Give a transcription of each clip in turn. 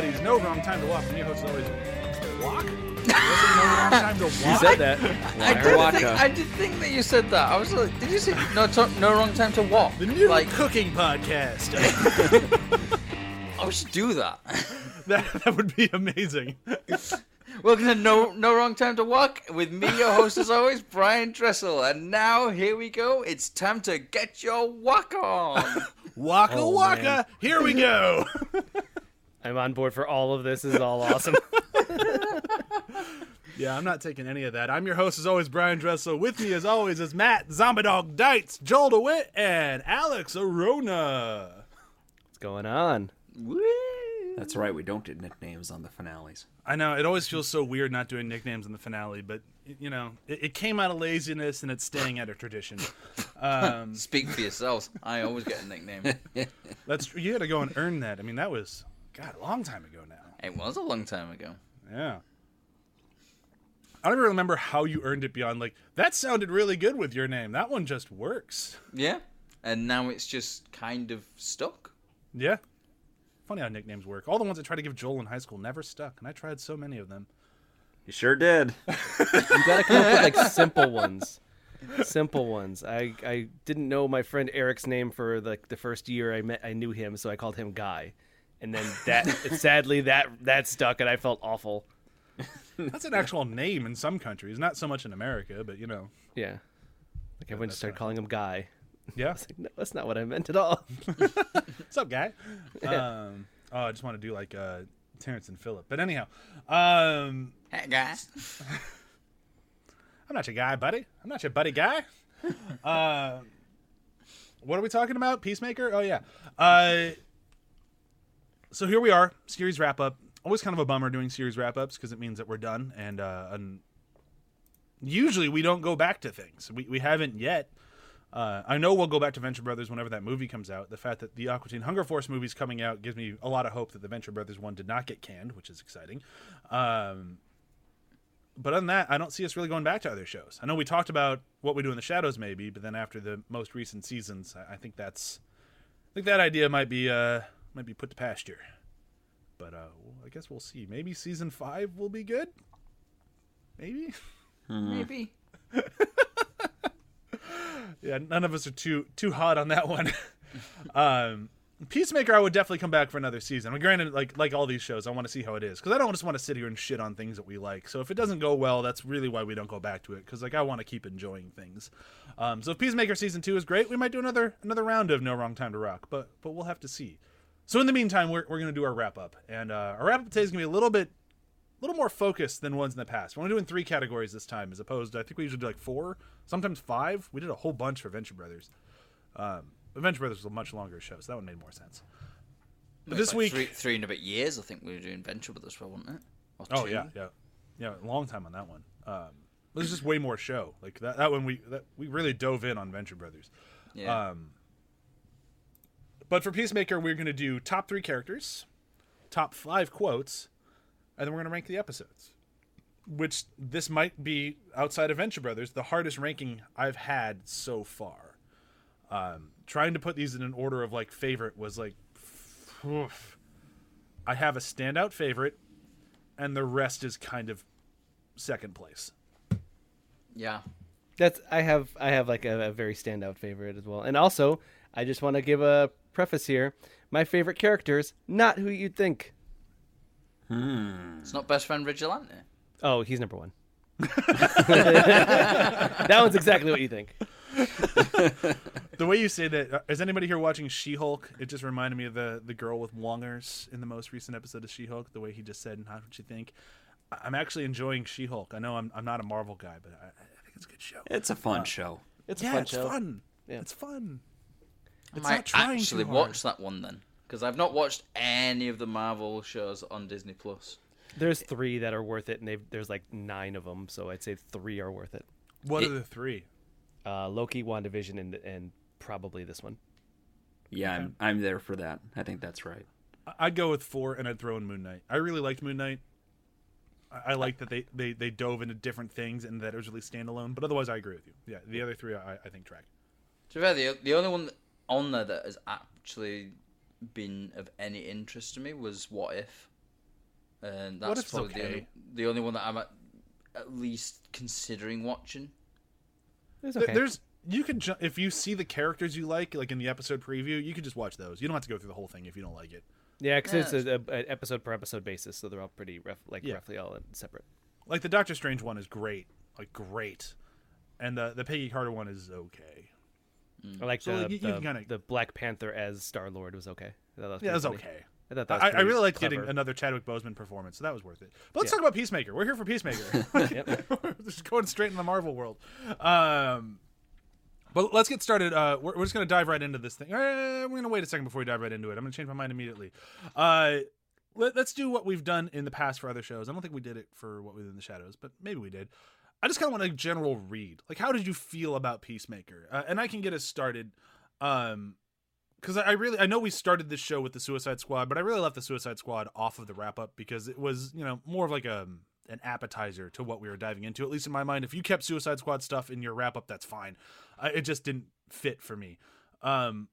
buddies. No wrong time to walk. And your host is always walk. no wrong time to walk. You said that. I Liar. did, think, I did think that you said that. I was like, did you say no, to, no wrong time to walk? The new like, cooking podcast. I should do that. that, that would be amazing. Welcome to no no wrong time to walk with me, your host as always, Brian Dressel. And now here we go. It's time to get your walk on. Waka Oh, waka. man. Here we go. I'm on board for all of this. This is all awesome. yeah, I'm not taking any of that. I'm your host as always, Brian Dressel. With me as always is Matt Zombadog Dites, Joel DeWitt, and Alex Arona. What's going on? Woo. That's right. We don't do nicknames on the finales. I know it always feels so weird not doing nicknames in the finale, but you know it, it came out of laziness and it's staying at a tradition. Um, Speak for yourselves. I always get a nickname. that's you got to go and earn that. I mean, that was God a long time ago now. It was a long time ago. Yeah. I don't even remember how you earned it beyond like that sounded really good with your name. That one just works. Yeah. And now it's just kind of stuck. Yeah. Funny how nicknames work. All the ones I tried to give Joel in high school never stuck, and I tried so many of them. You sure did. You gotta come up with like simple ones. Simple ones. I I didn't know my friend Eric's name for like the first year I met. I knew him, so I called him Guy. And then that sadly that that stuck, and I felt awful. That's an actual name in some countries, not so much in America, but you know. Yeah. Like everyone just started calling him Guy. Yeah. It's like, no, that's not what I meant at all. What's up, guy? Um, oh, I just want to do like uh, Terrance and Phillip, But anyhow, um, Hey, guys. I'm not your guy, buddy. I'm not your buddy guy. uh, what are we talking about? Peacemaker? Oh yeah. Uh, so here we are, series wrap up. Always kind of a bummer doing series wrap ups because it means that we're done, and uh, and usually we don't go back to things. We we haven't yet. Uh, I know we'll go back to Venture Brothers whenever that movie comes out. The fact that the Aqua Teen Hunger Force movie's coming out gives me a lot of hope that the Venture Brothers one did not get canned, which is exciting. Um, but other than that, I don't see us really going back to other shows. I know we talked about what we do in the shadows, maybe, but then after the most recent seasons, I, I think that's, I think that idea might be, uh, might be put to pasture. But uh, well, I guess we'll see. Maybe season five will be good. Maybe. Maybe. Yeah, none of us are too too hot on that one. um, Peacemaker, I would definitely come back for another season. I mean, granted, like like all these shows, I want to see how it is because I don't just want to sit here and shit on things that we like. So if it doesn't go well, that's really why we don't go back to it because like I want to keep enjoying things. Um, so if Peacemaker season two is great, we might do another another round of No Wrong Time to Rock, but but we'll have to see. So in the meantime, we're we're gonna do our wrap up, and uh, our wrap up today is gonna be a little bit a little more focused than ones in the past. We're only doing three categories this time, as opposed to I think we usually do like four, sometimes five. We did a whole bunch for Venture Brothers. Um, Venture Brothers was a much longer show, so that one made more sense. But this like week, three, three and a bit years, I think we were doing Venture with us, wasn't it? Or oh two? yeah, yeah, yeah, a long time on that one. Um, there's just way more show. Like that, that one we that, we really dove in on Venture Brothers. Yeah. Um, but for Peacemaker, we're going to do top three characters, top five quotes, and then we're going to rank the episodes. Which this might be outside of Venture Brothers the hardest ranking I've had so far. Um, trying to put these in an order of like favorite was like, oof. I have a standout favorite, and the rest is kind of second place. yeah. That's I have I have like a, a very standout favorite as well. And also, I just want to give a preface here. My favorite characters, not who you'd think. It's not best friend Vigilante. Oh, he's number one. that one's exactly what you think. The way you say that, uh, anybody here watching She-Hulk? It just reminded me of the the girl with longers in the most recent episode of She-Hulk. The way he just said, "Not what you think." I- I'm actually enjoying She-Hulk. I know I'm I'm not a Marvel guy, but I, I think it's a good show. It's a fun show. It's yeah, a fun it's show. fun. Yeah. It's fun. I might actually too watch that one then, because I've not watched any of the Marvel shows on Disney Plus. There's three that are worth it, and they've, there's like nine of them, so I'd say three are worth it. What It- are the three? Uh, Loki, WandaVision, and and probably this one. Yeah, I'm, I'm there for that. I think that's right. I- I'd go with four, and I'd throw in Moon Knight. I really liked Moon Knight. I, I like that they, they they dove into different things and that it was really standalone. But otherwise, I agree with you. Yeah, the other three I, I think track. To be fair, the, the only one that- on there that has actually been of any interest to me was What If. and that's if it's probably the, only, the only one that I'm at, at least considering watching. It's okay. There's you can ju- if you see the characters you like, like in the episode preview, you can just watch those. You don't have to go through the whole thing if you don't like it. yeah, because Yeah, it's a, a, an episode per episode basis, so they're all pretty ref, like Yeah. roughly all separate. Like the Doctor Strange one is great, like great, and the the Peggy Carter one is okay. I like So, the, like, you- you the, can kinda- the Black Panther as Star Lord was okay. That was Yeah, it was funny. okay. I thought that was I, I really liked clever. getting another Chadwick Boseman performance, so that was worth it. But let's Yeah. talk about Peacemaker. We're here for Peacemaker. Yep. just going straight in the Marvel world. Um, but let's get started. Uh, we're, we're just going to dive right into this thing. Uh, we're going to wait a second before we dive right into it. I'm going to change my mind immediately. Uh, let, us do what we've done in the past for other shows. I don't think we did it for what we did in the shadows, but maybe we did. I just kind of want a general read. Like, how did you feel about Peacemaker? Uh, and I can get us started. Um, because I really I know we started this show with the Suicide Squad, but I really left the Suicide Squad off of the wrap up because it was you know more of like a an appetizer to what we were diving into. At least in my mind, if you kept Suicide Squad stuff in your wrap up, that's fine. I, it just didn't fit for me. Um,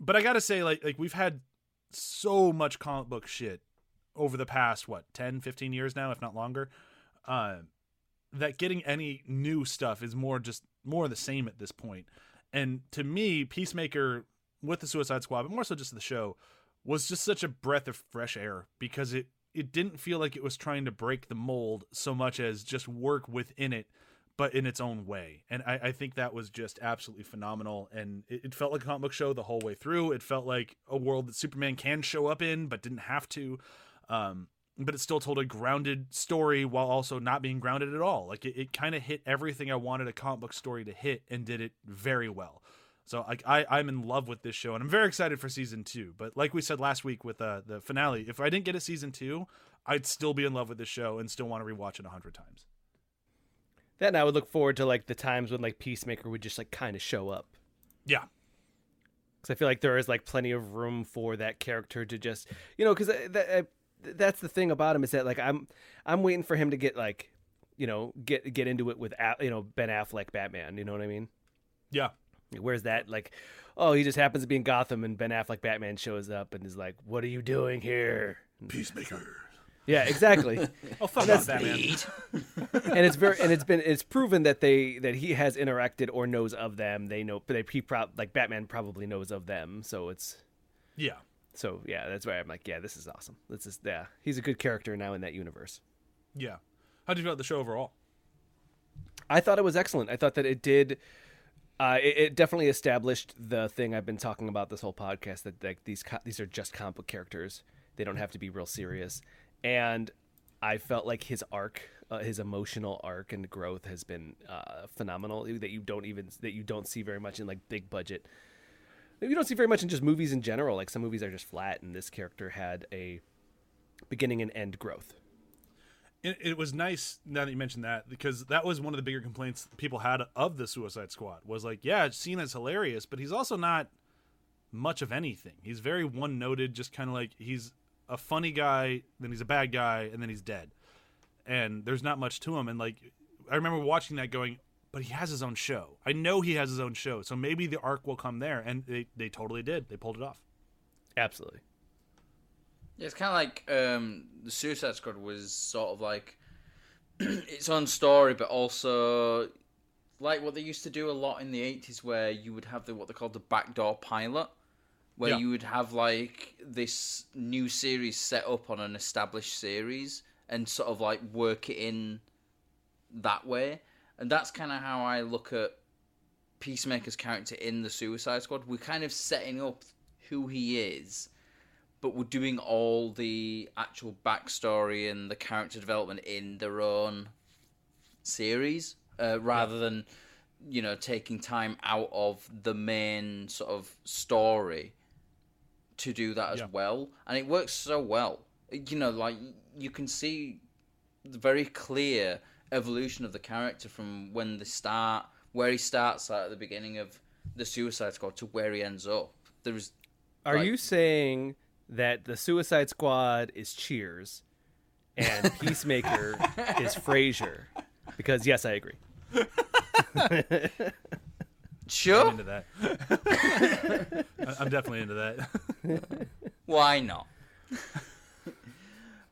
but I gotta say, like like we've had so much comic book shit over the past what 10 15 years now if not longer uh, that getting any new stuff is more just more the same at this point and to me peacemaker with the suicide squad but more so just the show was just such a breath of fresh air because it it didn't feel like it was trying to break the mold so much as just work within it but in its own way. And I, I think that was just absolutely phenomenal. And it, it felt like a comic book show the whole way through. It felt like a world that Superman can show up in, but didn't have to. Um, but it still told a grounded story while also not being grounded at all. Like it, it kind of hit everything I wanted a comic book story to hit and did it very well. So like I, I'm in love with this show and I'm very excited for season two. But like we said last week with uh, the finale, if I didn't get a season two, I'd still be in love with this show and still want to rewatch it a hundred times. That and I would look forward to like the times when like Peacemaker would just like kind of show up. Yeah. because I feel like there is like plenty of room for that character to just you know because that, that's the thing about him is that like I'm I'm waiting for him to get like you know get get into it with you know Ben Affleck Batman you know what I mean Yeah. where's that like oh he just happens to be in Gotham and Ben Affleck Batman shows up and is like what are you doing here Peacemaker. yeah exactly Oh fuck off, Batman. and it's very and it's been it's proven that they that he has interacted or knows of them they know but they he prob like Batman probably knows of them so it's Yeah. So yeah, that's why I'm like, yeah, this is awesome. This is yeah, he's a good character now in that universe. Yeah. How did you feel about the show overall? I thought it was excellent. I thought that it did. Uh, it, it definitely established the thing I've been talking about this whole podcast that like these co- these are just comic book characters. They don't have to be real serious. And I felt like his arc, uh, his emotional arc and growth has been uh, phenomenal. That you don't even that you don't see very much in like big budget. You don't see very much in just movies in general. Like some movies are just flat, and this character had a beginning and end growth. It, was nice now that you mentioned that because that was one of the bigger complaints people had of the Suicide Squad was like, yeah, Cena's hilarious, but he's also not much of anything. He's very one noted, just kind of like he's a funny guy, then he's a bad guy, and then he's dead. And there's not much to him. And like, I remember watching that going, but he has his own show. I know he has his own show, so maybe the arc will come there. And they, they totally did. They pulled it off. Absolutely. Yeah, it's kind of like um, the Suicide Squad was sort of like its own story, but also like what they used to do a lot in the eighties, where you would have the what they called the backdoor pilot, where Yeah. you would have like this new series set up on an established series and sort of like work it in that way, and that's kind of how I look at Peacemaker's character in the Suicide Squad. We're kind of setting up who he is but we're doing all the actual backstory and the character development in their own series uh, rather than you know taking time out of the main sort of story to do that as Yeah. well and it works so well you know like you can see very clear evolution of the character from when they start where he starts at the beginning of the suicide squad to where he ends up there's Are Like- you saying that the Suicide Squad is Cheers and Peacemaker is Frasier? Because yes, I agree. sure I'm into that. I- I'm definitely into that. Why not?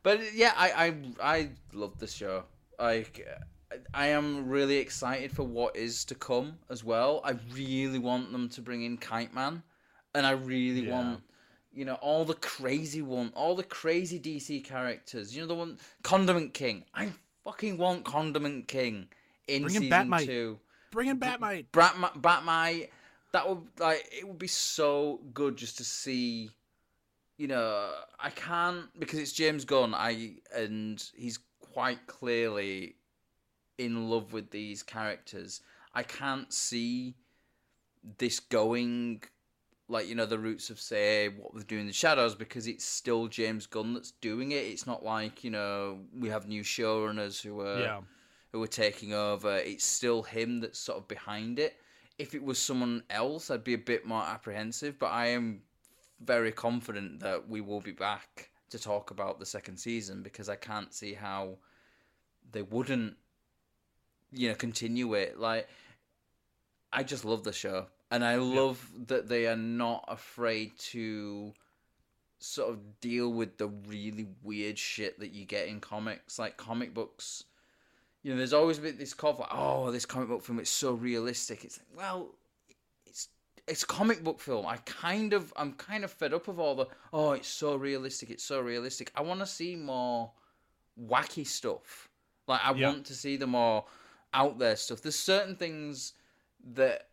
But yeah, I I I love the show. Like I am really excited for what is to come as well. I really want them to bring in Kite Man, and I really Yeah. want you know all the crazy one, all the crazy DC characters. You know the one Condiment King. I fucking want Condiment King in Bring in season Batmite. two. Bring in Batmite. Batmite, Batmite, that would like it would be so good just to see. You know, I can't because it's James Gunn. I and he's quite clearly in love with these characters. I can't see this going like you know the roots of say what we're doing in the shadows because it's still James Gunn that's doing it. It's not like you know we have new showrunners who are Yeah. who are taking over. It's still him that's sort of behind it. If it was someone else, I'd be a bit more apprehensive. But I am very confident that we will be back to talk about the second season because I can't see how they wouldn't, you know, continue it. Like, I just love the show, and I love that they are not afraid to sort of deal with the really weird shit that you get in comics, like comic books. You know, there's always been this cover. oh, this comic book film is so realistic. It's like, well, it's comic book film. I kind of, I'm kind of fed up of all the, oh, it's so realistic, it's so realistic. I want to see more wacky stuff. Like, I Yeah. want to see the more out there stuff. There's certain things that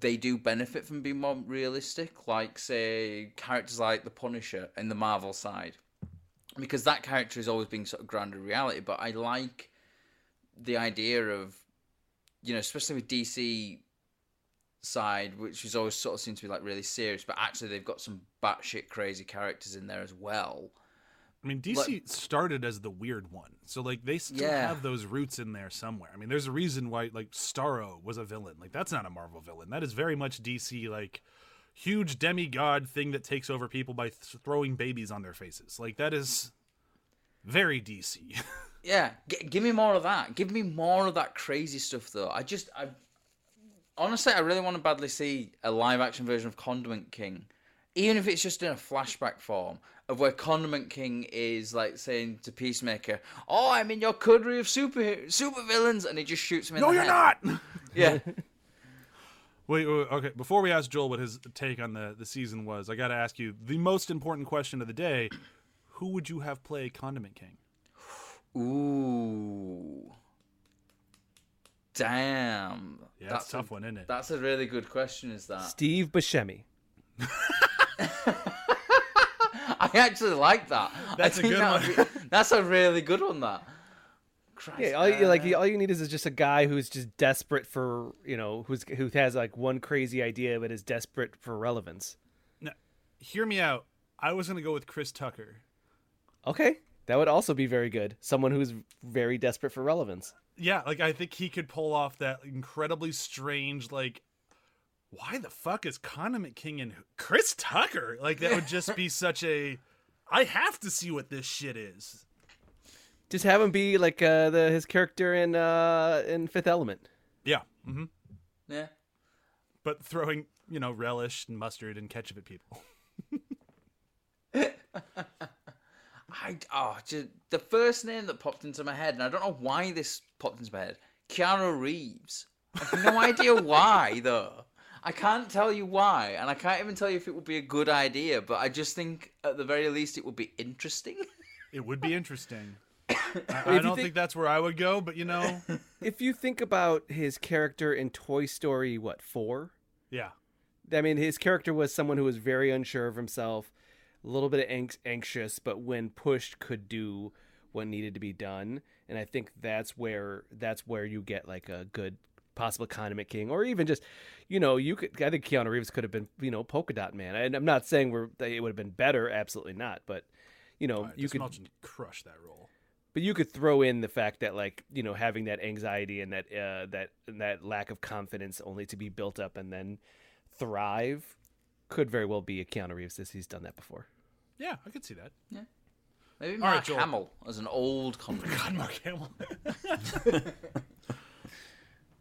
they do benefit from being more realistic, like say characters like the Punisher in the Marvel side, because that character is always being sort of grounded in reality. But I like the idea of, you know, especially with DC side, which is always sort of seems to be like really serious, but actually they've got some batshit crazy characters in there as well. I mean, DC started as the weird one, so like they still Yeah. have those roots in there somewhere. I mean, there's a reason why like Starro was a villain. Like that's not a Marvel villain. That is very much DC like huge demigod thing that takes over people by th- throwing babies on their faces. Like that is very DC. Yeah, g- give me more of that. Give me more of that crazy stuff, though. I just, I honestly, I really want to badly see a live action version of Condiment King, even if it's just in a flashback form of where Condiment King is like saying to Peacemaker, "Oh, I'm in your coterie of super super villains," and he just shoots him in no, the you're not. Yeah, Wait, wait, okay. Before we ask Joel what his take on the the season was, I got to ask you the most important question of the day: Who would you have play Condiment King? ooh, damn. Yeah, that's a tough one, isn't it? That's a really good question. Is that? Steve Buscemi. I actually like that. That's I a think good that one. be- that's a really good one. That. Christ, Yeah, all you, like all you need is just a guy who's just desperate for you know who's who has like one crazy idea but is desperate for relevance. Now, hear me out. I was gonna go with Chris Tucker. Okay, that would also be very good. Someone who's very desperate for relevance. Yeah, like I think he could pull off that incredibly strange, like, why the fuck is Condiment King and Chris Tucker? Like that would just be such a. I have to see what this shit is. Just have him be like uh, the his character in uh, in Fifth Element. Yeah, Mm-hmm. Yeah. but throwing you know relish and mustard and ketchup at people. I oh, just, the first name that popped into my head, and I don't know why this popped into my head. Keanu Reeves. I have no idea why though. I can't tell you why, and I can't even tell you if it would be a good idea. But I just think, at the very least, it would be interesting. It would be interesting. I, I don't think- think that's where I would go, but you know, If you think about his character in Toy Story, what four? yeah, I mean, his character was someone who was very unsure of himself, a little bit anx- anxious, but when pushed, could do what needed to be done. And I think that's where that's where you get like a good possible condiment king, or even just, you know, you could. I think Keanu Reeves could have been, you know, polka dot man. And I'm not saying we're it would have been better, absolutely not. But you know, uh, you could crush that role. but you could throw in the fact that like you know having that anxiety and that uh, that and that lack of confidence only to be built up and then thrive could very well be a Keanu Reeves as he's done that before. Yeah, I could see that. Yeah. Maybe right, Mark Joel. Hamill as an old condiment. God, Mark Hamill. that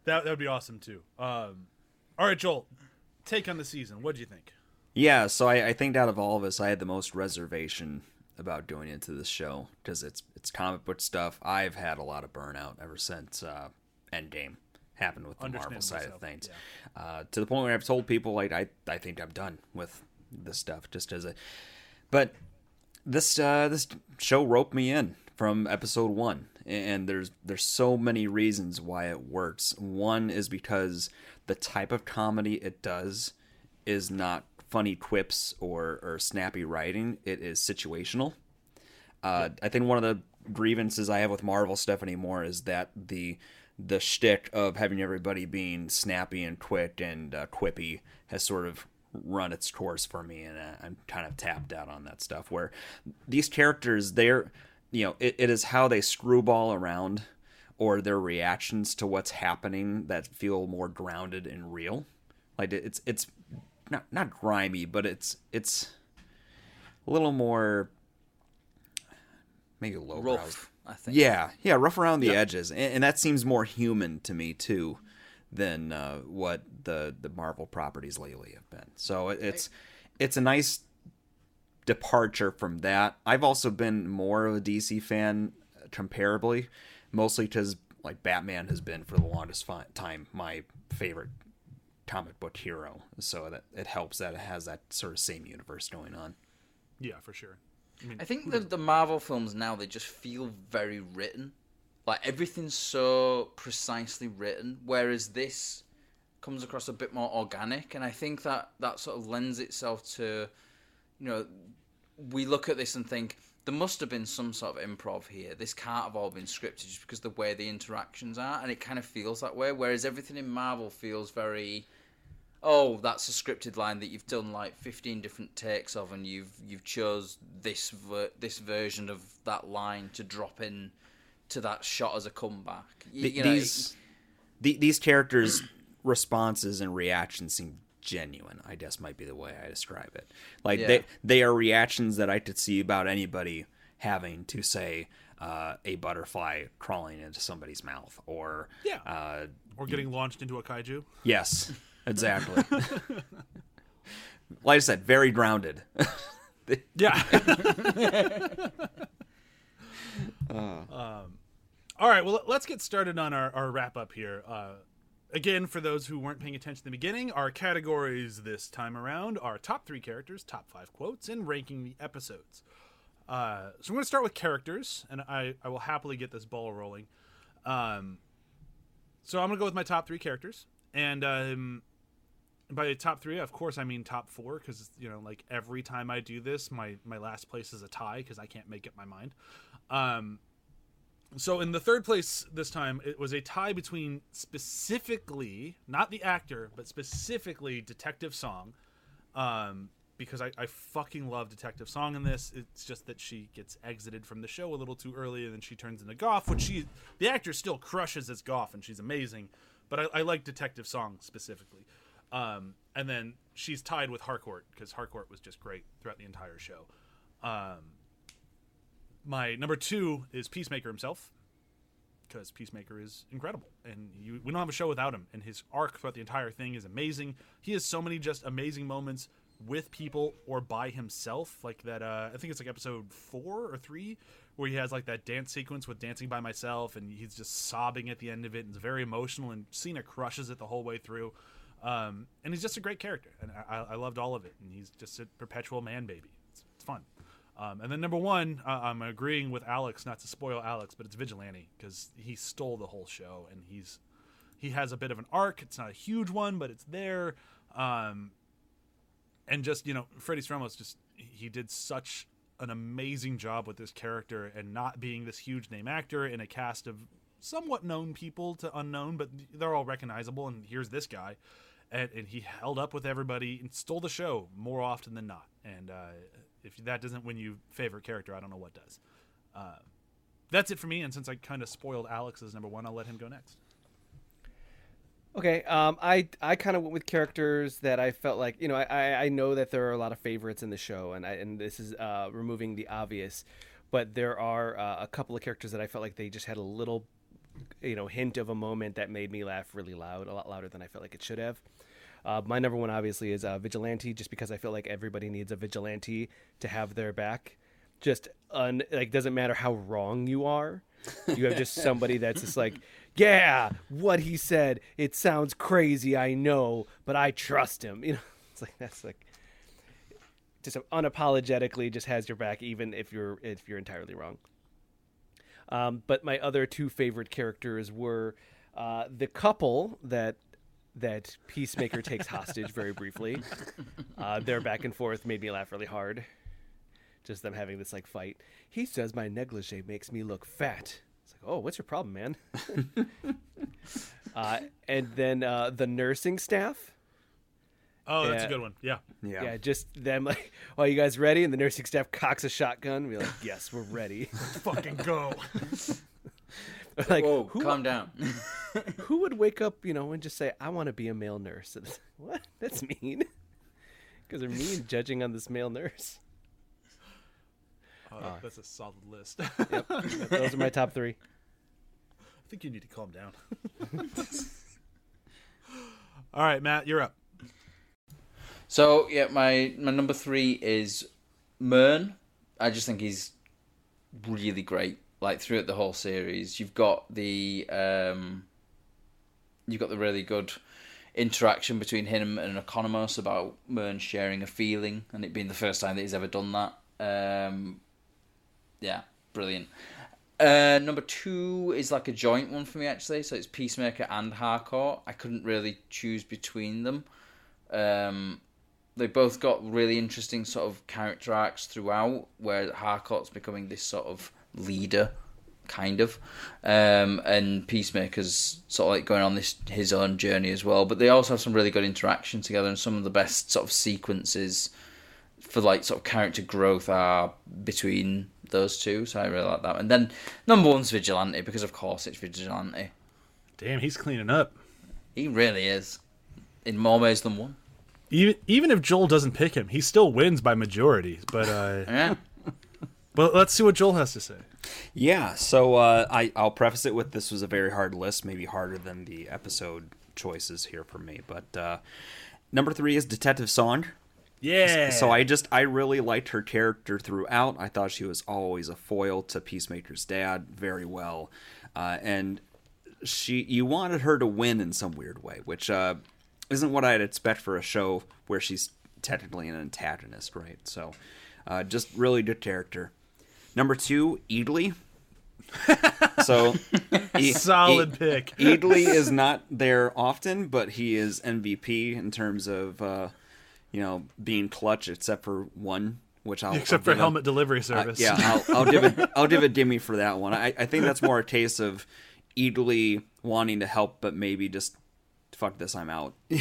that would be awesome too. Um, all right, Joel, take on the season. What do you think? Yeah, so I, I think out of all of us, I had the most reservation about doing into this show because it's it's comic book stuff. I've had a lot of burnout ever since uh, Endgame happened with the Marvel side of things. Uh, to the point where I've told people like I I think I'm done with this stuff just as a but this uh, this show roped me in from episode one, and there's there's so many reasons why it works. One is because the type of comedy it does is not funny quips or or snappy writing. It is situational. Uh, I think one of the grievances I have with Marvel stuff anymore is that the the shtick of having everybody being snappy and quick and uh, quippy has sort of run its course for me, and uh, I'm kind of tapped out on that stuff. Where these characters, they're you know, it, it is how they screwball around or their reactions to what's happening that feel more grounded and real. Like it's it's not not grimy, but it's it's a little more maybe low Rough, I think. yeah, yeah, rough around the edges, and, and that seems more human to me too than uh, what the the Marvel properties lately have been. So it- it's it's a nice departure from that. I've also been more of a DC fan uh, comparably, mostly because like Batman has been for the longest fi- time my favorite comic book hero. So that it helps that it has that sort of same universe going on. Yeah, for sure. I mean, I think the the Marvel films now they just feel very written. Like everything's so precisely written, whereas this comes across a bit more organic, and I think that that sort of lends itself to, you know, we look at this and think there must have been some sort of improv here. This can't have all been scripted just because the way the interactions are, and it kind of feels that way. Whereas everything in Marvel feels very, oh, that's a scripted line that you've done like fifteen different takes of, and you've you've chose this ver- this version of that line to drop in to that shot as a comeback. You, Th- you know, these the, these characters' responses and reactions seem genuine. I guess might be the way I describe it. Like Yeah. they they are reactions that I could see about anybody having to say uh, a butterfly crawling into somebody's mouth or Yeah. uh, or getting launched into a kaiju. yes exactly. like I said, very grounded. Yeah. um, all right. Well, let's get started on our, our wrap up here. Uh, again, for those who weren't paying attention in the beginning, our categories this time around are top three characters, top five quotes, and ranking the episodes. Uh, so I'm going to start with characters, and I, I will happily get this ball rolling. Um, so I'm going to go with my top three characters. And um, by the top three, of course, I mean top four because you know, like every time I do this, my my last place is a tie because I can't make up my mind. Um, so in the third place this time, it was a tie between specifically not the actor, but specifically Detective Song, um, because I, I fucking love Detective Song in this. It's just that she gets exited from the show a little too early, and then she turns into Goff, which she the actor still crushes as Goff, and she's amazing. But I, I like Detective Song specifically. Um, and then she's tied with Harcourt because Harcourt was just great throughout the entire show. Um, my number two is Peacemaker himself because Peacemaker is incredible, and you, we don't have a show without him. And his arc throughout the entire thing is amazing. He has so many just amazing moments with people or by himself, like that. Uh, I think it's like episode four or three, where he has like that dance sequence with "Dancing by Myself," and he's just sobbing at the end of it, and it's very emotional. And Cena crushes it the whole way through. Um, and he's just a great character, and I, I loved all of it. And he's just a perpetual man baby. It's, it's fun. Um, and then number one, uh, I'm agreeing with Alex, not to spoil Alex, but it's Vigilante because he stole the whole show, and he's he has a bit of an arc. It's not a huge one, but it's there. Um, and just you know, Freddie Stroma's just he did such an amazing job with this character, and not being this huge name actor in a cast of somewhat known people to unknown, but they're all recognizable. And here's this guy, and, and he held up with everybody and stole the show more often than not. And uh, if that doesn't win you favorite character, I don't know what does. Uh, that's it for me. And since I kind of spoiled Alex's number one, I'll let him go next. Okay, um, I I kind of went with characters that I felt like you know I, I know that there are a lot of favorites in the show, and I and this is uh, removing the obvious, but there are uh, a couple of characters that I felt like they just had a little, you know, hint of a moment that made me laugh really loud, a lot louder than I felt like it should have. Uh, my number one obviously is uh, Vigilante, just because I feel like everybody needs a vigilante to have their back. just un like doesn't matter how wrong you are. You have just somebody that's just like, yeah, what he said, it sounds crazy, I know, but I trust him. You know, it's like that's like just unapologetically just has your back even if you're if you're entirely wrong. Um, but my other two favorite characters were uh, the couple that that Peacemaker takes hostage very briefly. Uh, their back and forth made me laugh really hard. Just them having this like fight. He says my negligee makes me look fat. It's like, oh, what's your problem, man? uh, and then uh, the nursing staff. Oh, that's Yeah. a good one. Yeah. Yeah. Yeah, just them like, oh, you guys ready? And the nursing staff cocks a shotgun. We're like, yes, we're ready. Fucking go. like, Whoa, who, calm down. who would wake up, you know, and just say, I want to be a male nurse? And like, what? That's mean. Because they're mean judging on this male nurse. Uh, that's a solid list. Yep. Those are my top three. I think you need to calm down. All right, Matt, you're up. So yeah, my my number three is Murn. I just think he's really great. Like throughout the whole series, you've got the um, you've got the really good interaction between him and Economos about Murn sharing a feeling, and it being the first time that he's ever done that. Um, yeah, brilliant. Uh, number two is like a joint one for me actually. So it's Peacemaker and Harcourt. I couldn't really choose between them. Um, they both got really interesting sort of character arcs throughout, where Harcourt's becoming this sort of leader, kind of, um, and Peacemaker's sort of like going on this his own journey as well. But they also have some really good interaction together, and some of the best sort of sequences for like sort of character growth are between those two. So I really like that. And then number one's Vigilante because of course it's Vigilante. Damn, he's cleaning up. He really is, in more ways than one. Even even if Joel doesn't pick him, he still wins by majority. But uh, Yeah. but let's see what Joel has to say. Yeah, so uh, I, I'll preface it with this was a very hard list, maybe harder than the episode choices here for me. But uh, number three is Detective Song. Yeah. So I just I really liked her character throughout. I thought she was always a foil to Peacemaker's dad very well, uh, and she you wanted her to win in some weird way, which uh, isn't what I'd expect for a show where she's technically an antagonist, right? So uh, just really good character. Number two, Eagly. so E- solid E- pick. Eagly is not there often, but he is MVP in terms of uh, you know being clutch, except for one, which I'll Except I'll for give a- helmet delivery uh, service. yeah, I'll, I'll give it. I'll give it Dimmy for that one. I, I think that's more a case of Eagly wanting to help, but maybe just fuck this, I'm out.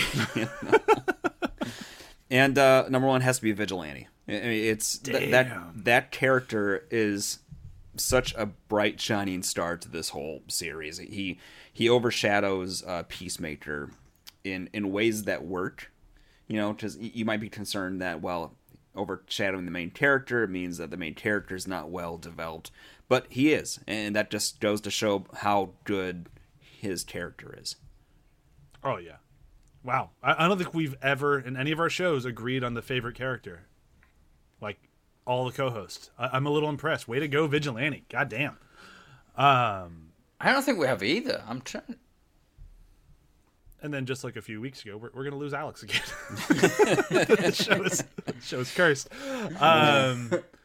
And uh, number one has to be Vigilante. I mean, it's th- that that character is such a bright shining star to this whole series. He he overshadows uh, Peacemaker in in ways that work. You know, because you might be concerned that well, overshadowing the main character means that the main character is not well developed, but he is, and that just goes to show how good his character is. Oh yeah. Wow. I, I don't think we've ever in any of our shows agreed on the favorite character. Like all the co-hosts. I, I'm a little impressed. Way to go, Vigilante. God damn. Um, I don't think we have either. I'm trying. and then just like a few weeks ago, we're, we're gonna lose Alex again. the show is, the show is cursed. Um,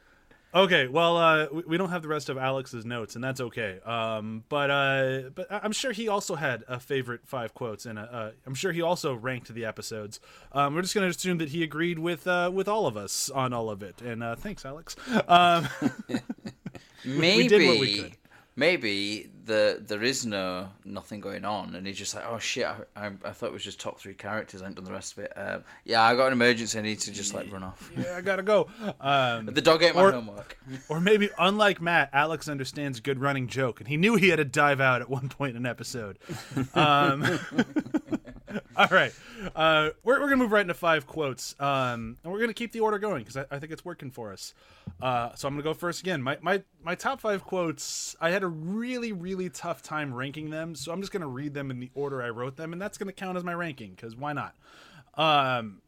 okay, well, uh, we, we don't have the rest of Alex's notes, and that's okay. Um, but uh, but I'm sure he also had a favorite five quotes, and uh, I'm sure he also ranked the episodes. Um, we're just gonna assume that he agreed with uh, with all of us on all of it, and uh, thanks, Alex. Um, Maybe, did what we could. Maybe the there is no nothing going on, and he's just like, oh shit, I, I, I thought it was just top three characters. I haven't done the rest of it. Um, yeah, I got an emergency. I need to just like run off. yeah, I gotta go. Um, The dog ate my Or- homework. Or maybe, unlike Matt, Alex understands good running joke, and he knew he had to dive out at one point in an episode. Um, all right, uh, we're, we're gonna move right into five quotes, um, and we're gonna keep the order going because I, I think it's working for us. Uh, so I'm gonna go first again. My, my my top five quotes. I had a really really tough time ranking them, so I'm just gonna read them in the order I wrote them, and that's gonna count as my ranking because why not? Um,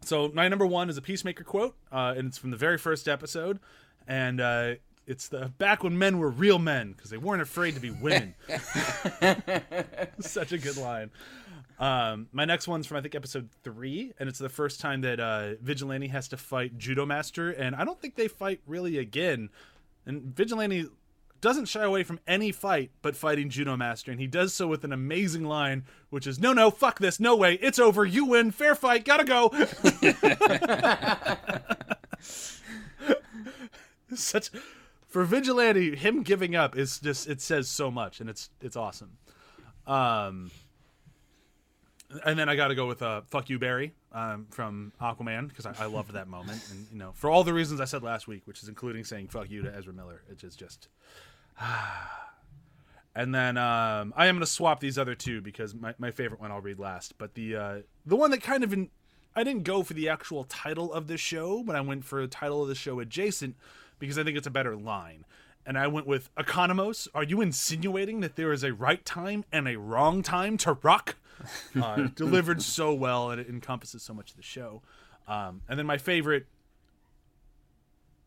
so my number one is a Peacemaker quote, uh, and it's from the very first episode, and uh, it's the back when men were real men because they weren't afraid to be women. Such a good line. Um, my next one's from I think episode three, and it's the first time that uh, Vigilante has to fight Judo Master, and I don't think they fight really again. And Vigilante doesn't shy away from any fight but fighting Judo Master, and he does so with an amazing line, which is "No, no, fuck this, no way, it's over, you win, fair fight, gotta go." Such for Vigilante, him giving up is just it says so much, and it's it's awesome. Um, and then I got to go with uh, "Fuck You, Barry" um, from Aquaman because I, I loved that moment, and you know, for all the reasons I said last week, which is including saying "fuck you" to Ezra Miller, it is just. Just. And then um, I am going to swap these other two because my, my favorite one I'll read last, but the uh, the one that kind of in, I didn't go for the actual title of the show, but I went for a title of the show adjacent because I think it's a better line. And I went with Economos. Are you insinuating that there is a right time and a wrong time to rock? Uh, delivered so well, and it encompasses so much of the show. Um, and then my favorite,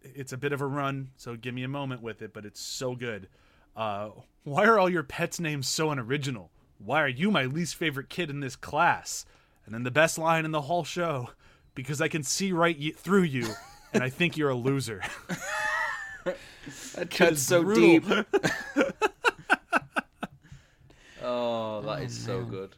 it's a bit of a run, so give me a moment with it, but it's so good. Uh, why are all your pets' names so unoriginal? Why are you my least favorite kid in this class? And then the best line in the whole show, because I can see right y- through you, and I think you're a loser. That cuts so brutal. deep. Oh, that is so good.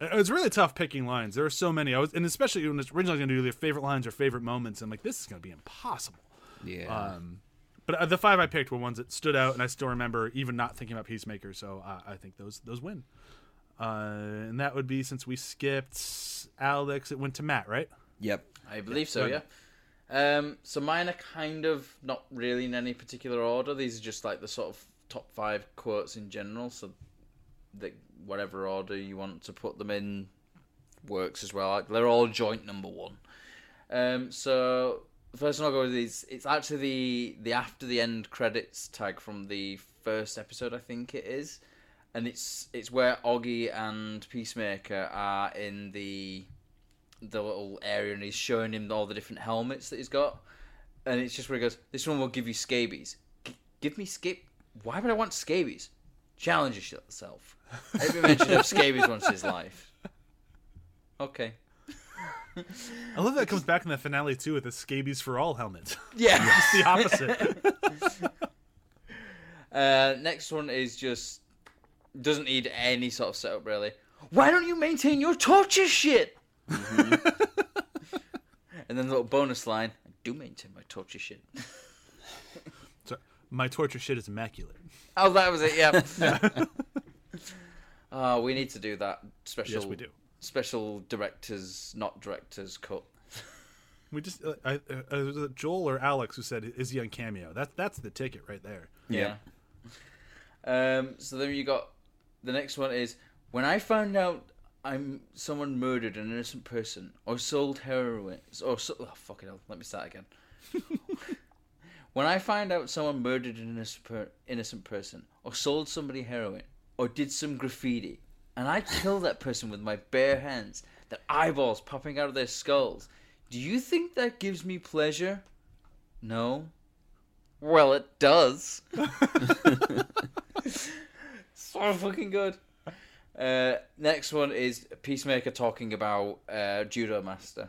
It was really tough picking lines. There are so many. I was, and especially when it's originally going to do their favorite lines or favorite moments. I'm like, this is going to be impossible. Yeah. Um, but uh, the five I picked were ones that stood out, and I still remember even not thinking about Peacemaker. So uh, I think those those win. Uh, and that would be since we skipped Alex, it went to Matt, right? yep. I believe so, yeah. Um, so mine are kind of not really in any particular order. These are just like the sort of top five quotes in general. So that whatever order you want to put them in works as well. They're all joint number one. Um, so first one I'll go with is it's actually the the after the end credits tag from the first episode, I think it is, and it's it's where Auggie and Peacemaker are in the the little area and he's showing him all the different helmets that he's got. And it's just where he goes, This one will give you scabies. G- give me scab. Why would I want scabies? Challenge yourself. Every mention of scabies once in his life. Okay. I love that it comes back in the finale too with the scabies for all helmet. Yeah. it's the opposite. uh, next one is just doesn't need any sort of setup really. Why don't you maintain your torture shit? and then the little bonus line: I do maintain my torture shit. so, my torture shit is immaculate. Oh, that was it. Yeah. Oh, we need to do that special. Yes, we do. Special directors, not directors cut. We just uh, I, uh, was Joel or Alex who said is he on cameo? That's that's the ticket right there. Yeah. Um. So then you got the next one is when I found out I'm someone murdered an innocent person or sold heroin or so, oh, fucking hell. Let me start again. when I find out someone murdered an innocent, per, innocent person or sold somebody heroin or did some graffiti and I kill that person with my bare hands, their eyeballs popping out of their skulls, do you think that gives me pleasure? No. Well, it does. so fucking good. Uh, next one is Peacemaker talking about uh, Judo Master.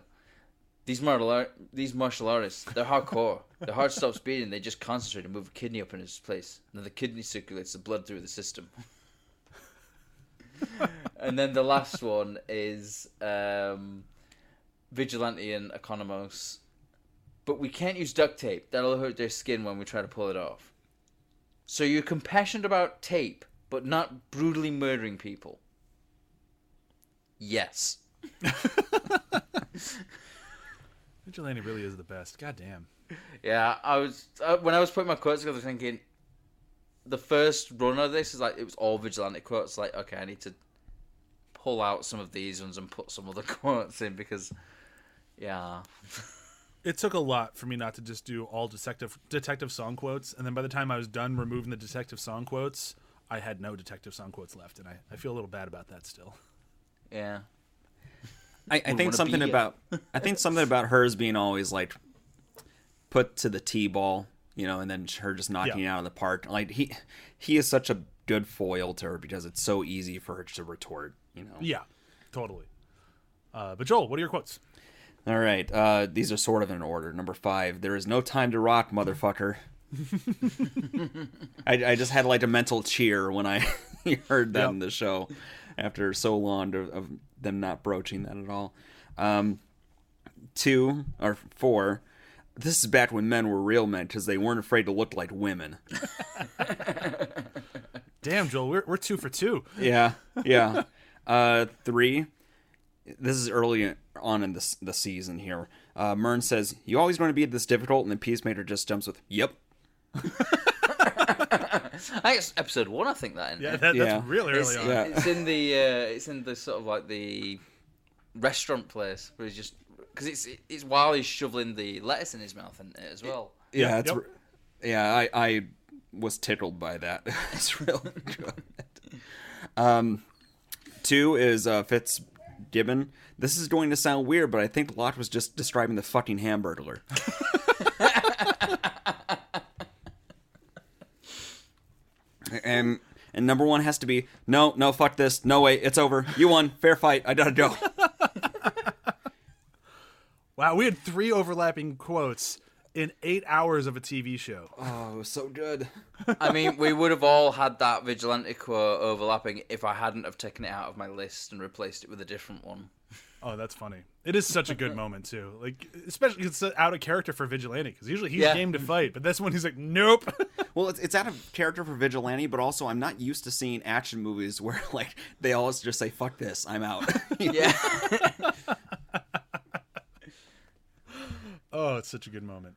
These martial art, these martial artists, they're hardcore. Their heart stops beating. They just concentrate and move a kidney up in its place. And then the kidney circulates the blood through the system. and then the last one is um, Vigilante and Economos. But we can't use duct tape. That'll hurt their skin when we try to pull it off. So you're compassionate about tape, but not brutally murdering people. Yes. Vigilante really is the best. God damn. Yeah, I was uh, when I was putting my quotes together, thinking the first run of this is like it was all vigilante quotes. Like, okay, I need to pull out some of these ones and put some other quotes in because, yeah, It took a lot for me not to just do all detective detective song quotes, and then by the time I was done removing the detective song quotes, I had no detective song quotes left, and I, I feel a little bad about that still. yeah, I, I think something about I think something about hers being always like put to the t-ball, you know, and then her just knocking Yeah. it out of the park. Like he he is such a good foil to her because it's so easy for her to retort. You know. Yeah, totally. Uh, but Joel, what are your quotes? All right, uh, these are sort of in order. Number five, there is no time to rock, motherfucker. I, I just had like a mental cheer when I heard that Yep. in the show after so long of, of them not broaching that at all. Um, two or four, this is back when men were real men because they weren't afraid to look like women. Damn, Joel, we're, we're two for two. Yeah, yeah. Uh, three. This is early on in the the season here. Uh, Murn says, "You always going to be this difficult," and then Peacemaker just jumps with, "Yep." I think it's episode one. I think that. In Yeah, there. that, Yeah. that's really early it's, on. Yeah. it's in the uh, it's in the sort of like the restaurant place where he's just because it's it's while he's shoveling the lettuce in his mouth and as well. Yeah, Yeah, it's, yep. yeah. I I was tickled by that. it's really good. Um, two is uh, Fitzgibbon. This is going to sound weird, but I think Locke was just describing the fucking Hamburglar. and and number one has to be no, no, fuck this, no way, it's over, you won, fair fight, I gotta go. Wow, we had three overlapping quotes in eight hours of a TV show. Oh, it was so good. I mean, we would have all had that vigilante quote overlapping if I hadn't have taken it out of my list and replaced it with a different one. Oh, that's funny. It is such a good moment too. Like, especially 'cause it's out of character for Vigilante because usually he's Yeah. game to fight, but this one he's like, nope. Well, it's, it's out of character for Vigilante, but also I'm not used to seeing action movies where like they always just say "fuck this, I'm out." Yeah. Oh, it's such a good moment.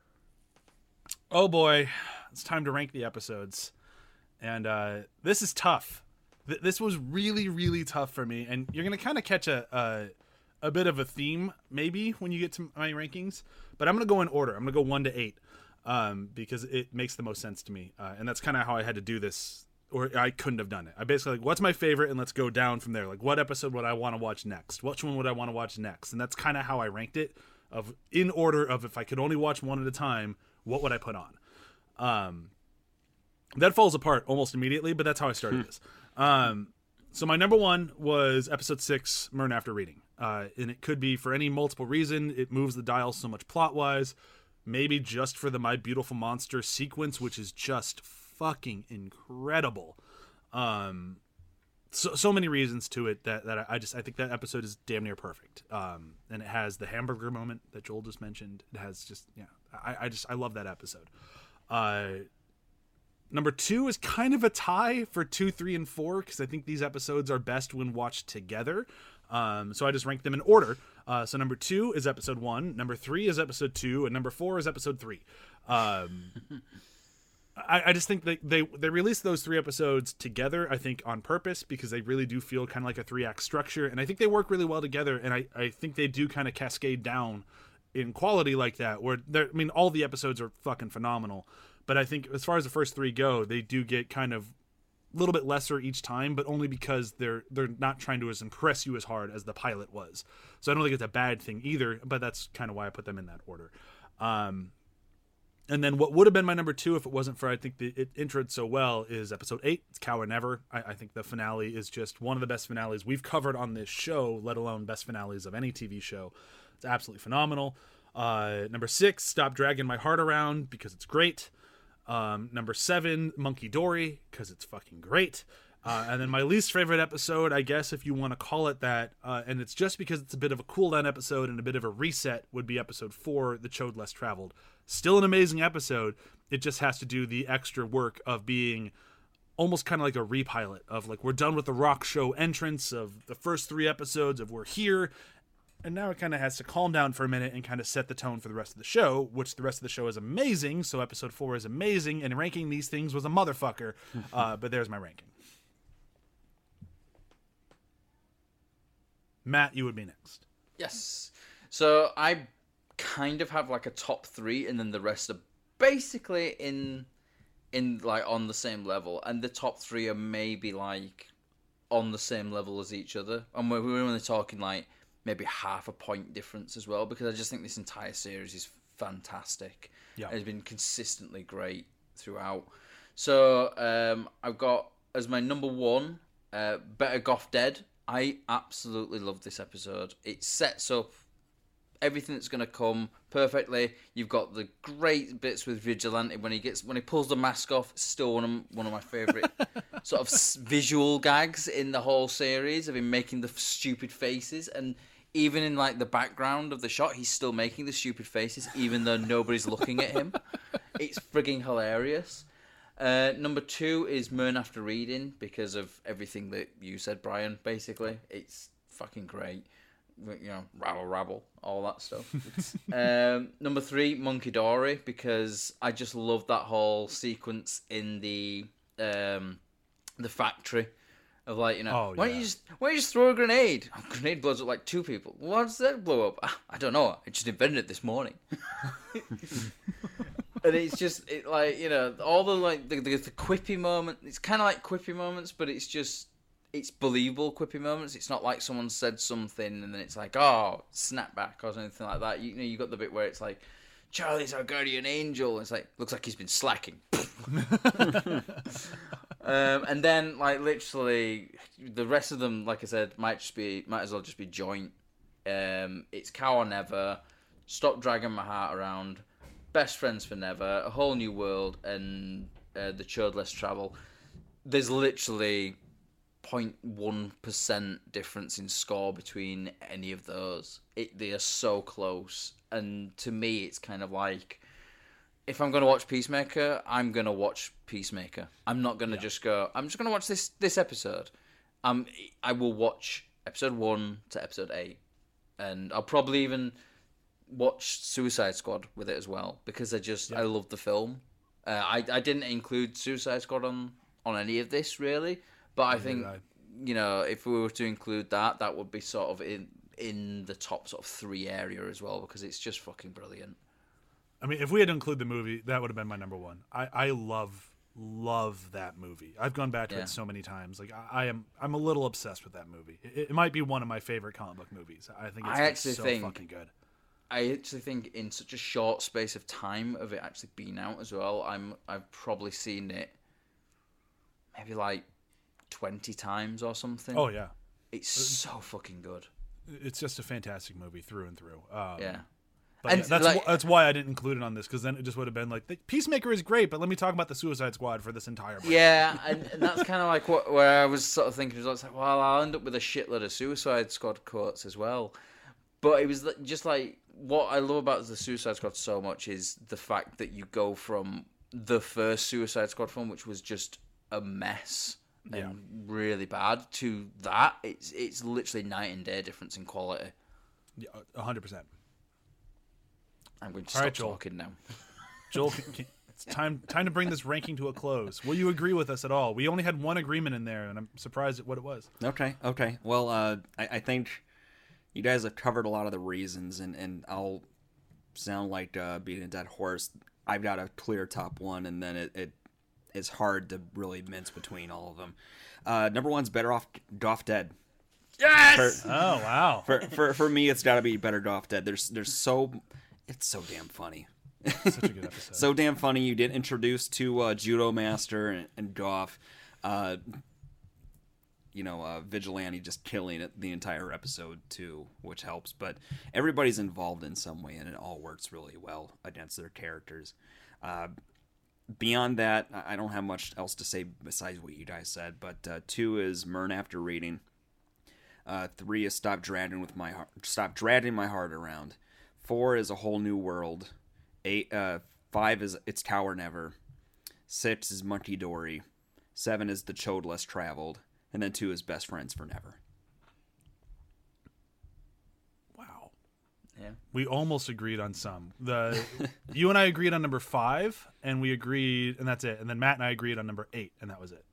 Oh boy, it's time to rank the episodes, and uh, this is tough. Th- this was really, really tough for me, and you're gonna kind of catch a, a a bit of a theme maybe when you get to my rankings. But I'm gonna go in order. I'm gonna go one to eight um, because it makes the most sense to me, uh, and that's kind of how I had to do this, or I couldn't have done it. I basically like, what's my favorite, and let's go down from there. Like, what episode would I want to watch next? Which one would I want to watch next? And that's kind of how I ranked it, of in order of if I could only watch one at a time, what would I put on? Um, that falls apart almost immediately, but that's how I started this. Um, so my number one was episode six, Murn After Reading, uh, and it could be for any multiple reason. It moves the dial so much plot wise, maybe just for the My Beautiful Monster sequence, which is just fucking incredible. Um, so so many reasons to it that that I just I think that episode is damn near perfect. Um, and it has the hamburger moment that Joel just mentioned. It has just yeah, I, I just I love that episode. Uh, number two is kind of a tie for two, three, and four because I think these episodes are best when watched together. Um, so I just ranked them in order. Uh, so number two is episode one, number three is episode two, and number four is episode three. Um, I, I just think that they they released those three episodes together. I think on purpose because they really do feel kind of like a three act structure, and I think they work really well together. And I I think they do kind of cascade down in quality like that. Where I mean, all the episodes are fucking phenomenal, but I think as far as the first three go, they do get kind of a little bit lesser each time, but only because they're they're not trying to as impress you as hard as the pilot was. So I don't think it's a bad thing either, but that's kind of why I put them in that order. Um, and then what would have been my number two if it wasn't for I think the, it introed so well is episode eight. It's Cow or Never. I, I think the finale is just one of the best finales we've covered on this show, let alone best finales of any TV show. It's absolutely phenomenal. Uh, number six, Stop Dragging My Heart Around because it's great. Um, number seven, Monkey Dory because it's fucking great. Uh, and then my least favorite episode, I guess, if you want to call it that, uh, and it's just because it's a bit of a cool down episode and a bit of a reset, would be episode four, The Chode Less Traveled. Still an amazing episode. It just has to do the extra work of being almost kind of like a repilot of like we're done with the rock show entrance of the first three episodes of we're here and now it kind of has to calm down for a minute and kind of set the tone for the rest of the show which the rest of the show is amazing so episode four is amazing and ranking these things was a motherfucker uh, but there's my ranking matt you would be next Yes. So I kind of have like a top three, and then the rest are basically in in like on the same level, and the top three are maybe like on the same level as each other, and we're, we're only talking like maybe half a point difference as well, because I just think this entire series is fantastic. Yeah. It's been consistently great throughout. So um, I've got as my number one, uh, Better Goff Dead. I absolutely love this episode. It sets up everything that's going to come perfectly. You've got the great bits with Vigilante when he gets when he pulls the mask off. It's still one of one of my favorite sort of visual gags in the whole series of him making the stupid faces and. Even in like the background of the shot, he's still making the stupid faces, even though nobody's looking at him. It's frigging hilarious. Uh, number two is Murn After Reading because of everything that you said, Brian. Basically, it's fucking great. You know, rabble rabble, all that stuff. um, number three, Monkey Dory, because I just love that whole sequence in the um, the factory of like you know, Oh, why don't you just why don't you just throw a grenade? A grenade blows up like two people. Why does that blow up? "Ah, I don't know. I just invented it this morning. And it's just it like you know all the like the, the, the quippy moment. It's kind of like quippy moments, but it's just it's believable quippy moments. It's not like someone said something and then it's like oh snapback or anything like that. You, know you got the bit where it's like Charlie's our guardian angel. It's like looks like he's been slacking. um, and then like literally the rest of them, like I said, might just be might as well just be joint. Um, it's cow or never. Stop dragging my heart around. Best friends for never. A whole new world and uh, the chode less travel. There's literally 0.1 percent difference in score between any of those. It they are so close, and to me, it's kind of like if I'm going to watch Peacemaker, I'm going to watch Peacemaker. I'm not going to just go. I'm just going to watch this this episode. Um, I will watch episode one to episode eight, and I'll probably even watch Suicide Squad with it as well because I just I love the film. Uh, I I didn't include Suicide Squad on on any of this really, but I think you know if we were to include that, that would be sort of in in the top sort of three area as well because it's just fucking brilliant. I mean, if we had to include the movie, that would have been my number one. I, I love love that movie. I've gone back to Yeah. it so many times. Like I, I am, I'm a little obsessed with that movie. It, it might be one of my favorite comic book movies. I think it's I actually so think- fucking good. I actually think in such a short space of time of it actually being out as well, I'm I've probably seen it maybe like twenty times or something. Oh yeah, it's so fucking good. it's just a fantastic movie through and through. Um, Yeah. But And, yeah, that's like- that's why I didn't include it on this because then it just would have been like the Peacemaker is great, but let me talk about the Suicide Squad for this entire. break. Yeah, and, and that's kind of like what where I was sort of thinking. I was like, well, I'll end up with a shitload of Suicide Squad quotes as well. But it was just like what I love about the Suicide Squad so much is the fact that you go from the first Suicide Squad film, which was just a mess and Yeah. really bad, to that. It's it's literally night and day difference in quality. Yeah, a hundred percent. I'm going to All stop right, Joel. talking now. Joel, can, can, it's time time to bring this ranking to a close. Will you agree with us at all? We only had one agreement in there, and I'm surprised at what it was. Okay, okay. Well, uh, I, I think you guys have covered a lot of the reasons, and, and I'll sound like uh, beating a dead horse. I've got a clear top one, and then it, it it's hard to really mince between all of them. Uh, number one's Better Off Off Dead. Yes. For, Oh wow! for, for for me, it's got to be Better Off Dead. There's there's so it's so damn funny. Such a good episode. so damn funny. You get introduced to uh, Judo Master and, and Goff. Uh, you know, uh, Vigilante just killing it the entire episode too, which helps. But everybody's involved in some way, and it all works really well against their characters. Uh, beyond that, I don't have much else to say besides what you guys said. But uh, two is Murn after reading. Uh, three is stop dragging with my heart. Stop dragging my heart around. Four is a whole new world. Eight, uh, five is it's Cow or Never. Six is Monkey Dory. Seven is the Chode Less Traveled, and then two is Best Friends for Never. wow. Yeah. We almost agreed on some. The you and I agreed on number five, and we agreed, and that's it. And then Matt and I agreed on number eight, and that was it.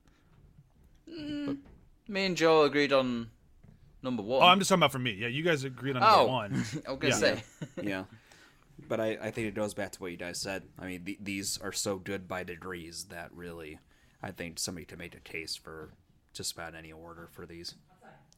Mm, me and Joe agreed on number one. Oh, I'm just talking about for me. Yeah, you guys agreed on number Oh. one. I was gonna Yeah. say. yeah, but I, I think it goes back to what you guys said. I mean, th- these are so good by degrees that really, I think somebody could make a case for just about any order for these.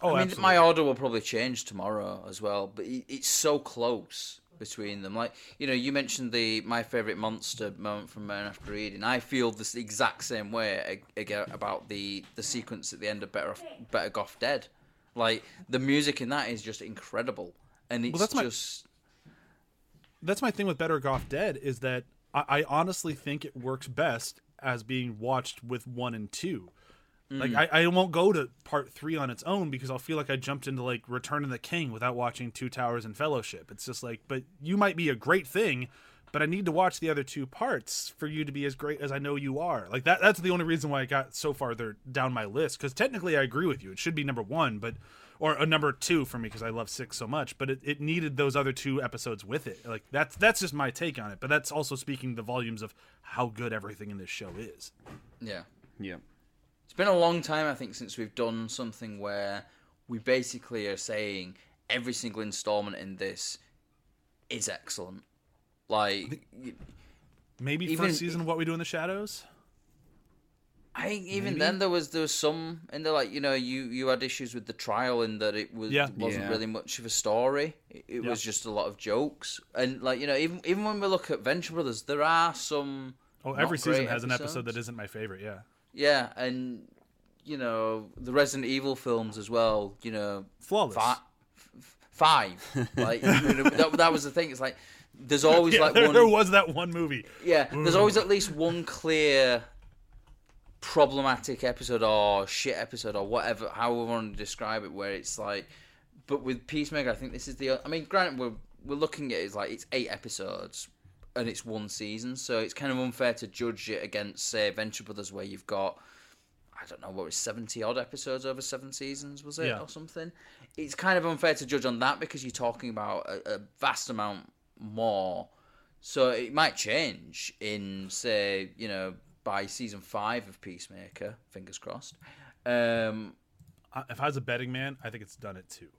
Oh, I mean, absolutely. my order will probably change tomorrow as well, but it's so close. between them. Like you know, you mentioned the my favorite monster moment from Man After Reading. I feel this exact same way again about the the sequence at the end of Better Off, Better Goff Dead. Like the music in that is just incredible, and it's Well, that's my- just That's my thing with Better Off Dead is that I, I honestly think it works best as being watched with one and two. Like mm. I, I won't go to part three on its own because I'll feel like I jumped into like Return of the King without watching Two Towers and Fellowship. It's just like, but you might be a great thing, but I need to watch the other two parts for you to be as great as I know you are. Like that that's the only reason why I got so far there down my list. Because technically I agree with you. It should be number one, but or a number two for me because I love six so much. But it, it needed those other two episodes with it. Like that's that's just my take on it. But that's also speaking the volumes of how good everything in this show is. yeah. Yeah. It's been a long time, I think, since we've done something where we basically are saying every single installment in this is excellent. Like, Maybe Even- first season of What We Do in the Shadows. I think even Maybe. then there was there was some in there like you know you you had issues with the trial in that it was Yeah. wasn't Yeah. really much of a story. It, it was just a lot of jokes and like you know even even when we look at Venture Brothers, there are some. Oh, every season great has an episode that isn't my favorite. Yeah, Yeah, and you know the Resident Evil films as well. You know, flawless. fi- f- five. Like you know, that, that was the thing. It's like there's always Yeah, like there, one. there was that one movie. Yeah, there's always at least one clear problematic episode or shit episode or whatever, how we want to describe it, where it's like. But with Peacemaker, I think this is the. I mean, granted, we're we're looking at it as like it's eight episodes and it's one season, so it's kind of unfair to judge it against, say, Venture Brothers, where you've got. I don't know what was seventy odd episodes over seven seasons, was it Yeah. or something? It's kind of unfair to judge on that because you're talking about a, a vast amount more. So it might change in, say, you know, by season five of Peacemaker. Fingers crossed. Um, If I was a betting man, I think it's done it too.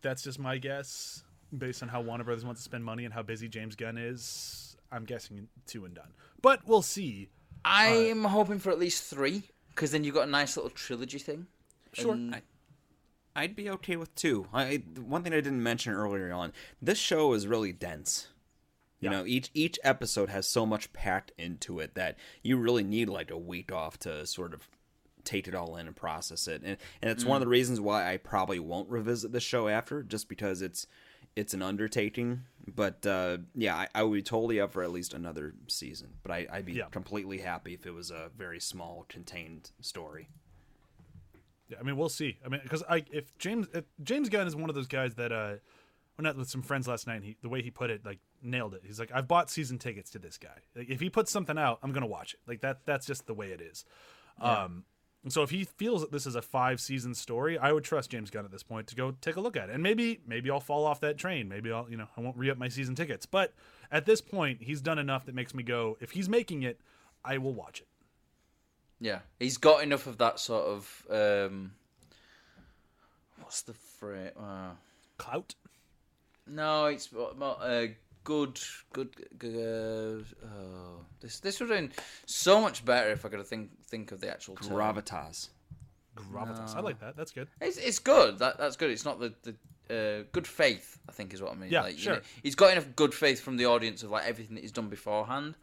That's just my guess, based on how Warner Brothers wants to spend money and how busy James Gunn is. I'm guessing two and done, but we'll see. I'm hoping for at least three because then you've got a nice little trilogy thing. Sure. And- I- I'd be okay with two. I one thing I didn't mention earlier on. This show is really dense. You Yeah. know, each each episode has so much packed into it that you really need like a week off to sort of take it all in and process it. And and it's one of mm. the reasons why I probably won't revisit the show after, just because it's it's an undertaking. But uh, yeah, I, I would be totally up for at least another season. But I, I'd be Yeah. completely happy if it was a very small, contained story. Yeah, I mean, we'll see. I mean, because I if James if James Gunn is one of those guys that uh, went out with some friends last night. And he the way he put it, like nailed it. He's like, I've bought season tickets to this guy. Like, if he puts something out, I'm gonna watch it. Like that. That's just the way it is. Um, and so if he feels that this is a five season story, I would trust James Gunn at this point to go take a look at it. And maybe maybe I'll fall off that train. Maybe I'll you know I won't re up my season tickets. But at this point, he's done enough that makes me go. If he's making it, I will watch it. Yeah, he's got enough of that sort of. Um, what's the phrase? Uh, Clout. no, it's more, uh, good, good. good uh, oh, this this would have been so much better if I could have think think of the actual term. Gravitas. Gravitas. I like that. That's good. It's it's good. That that's good. It's not the the. Uh, good faith, I think, is what I mean. Yeah, like, you sure. know, he's got enough good faith from the audience of like everything that he's done beforehand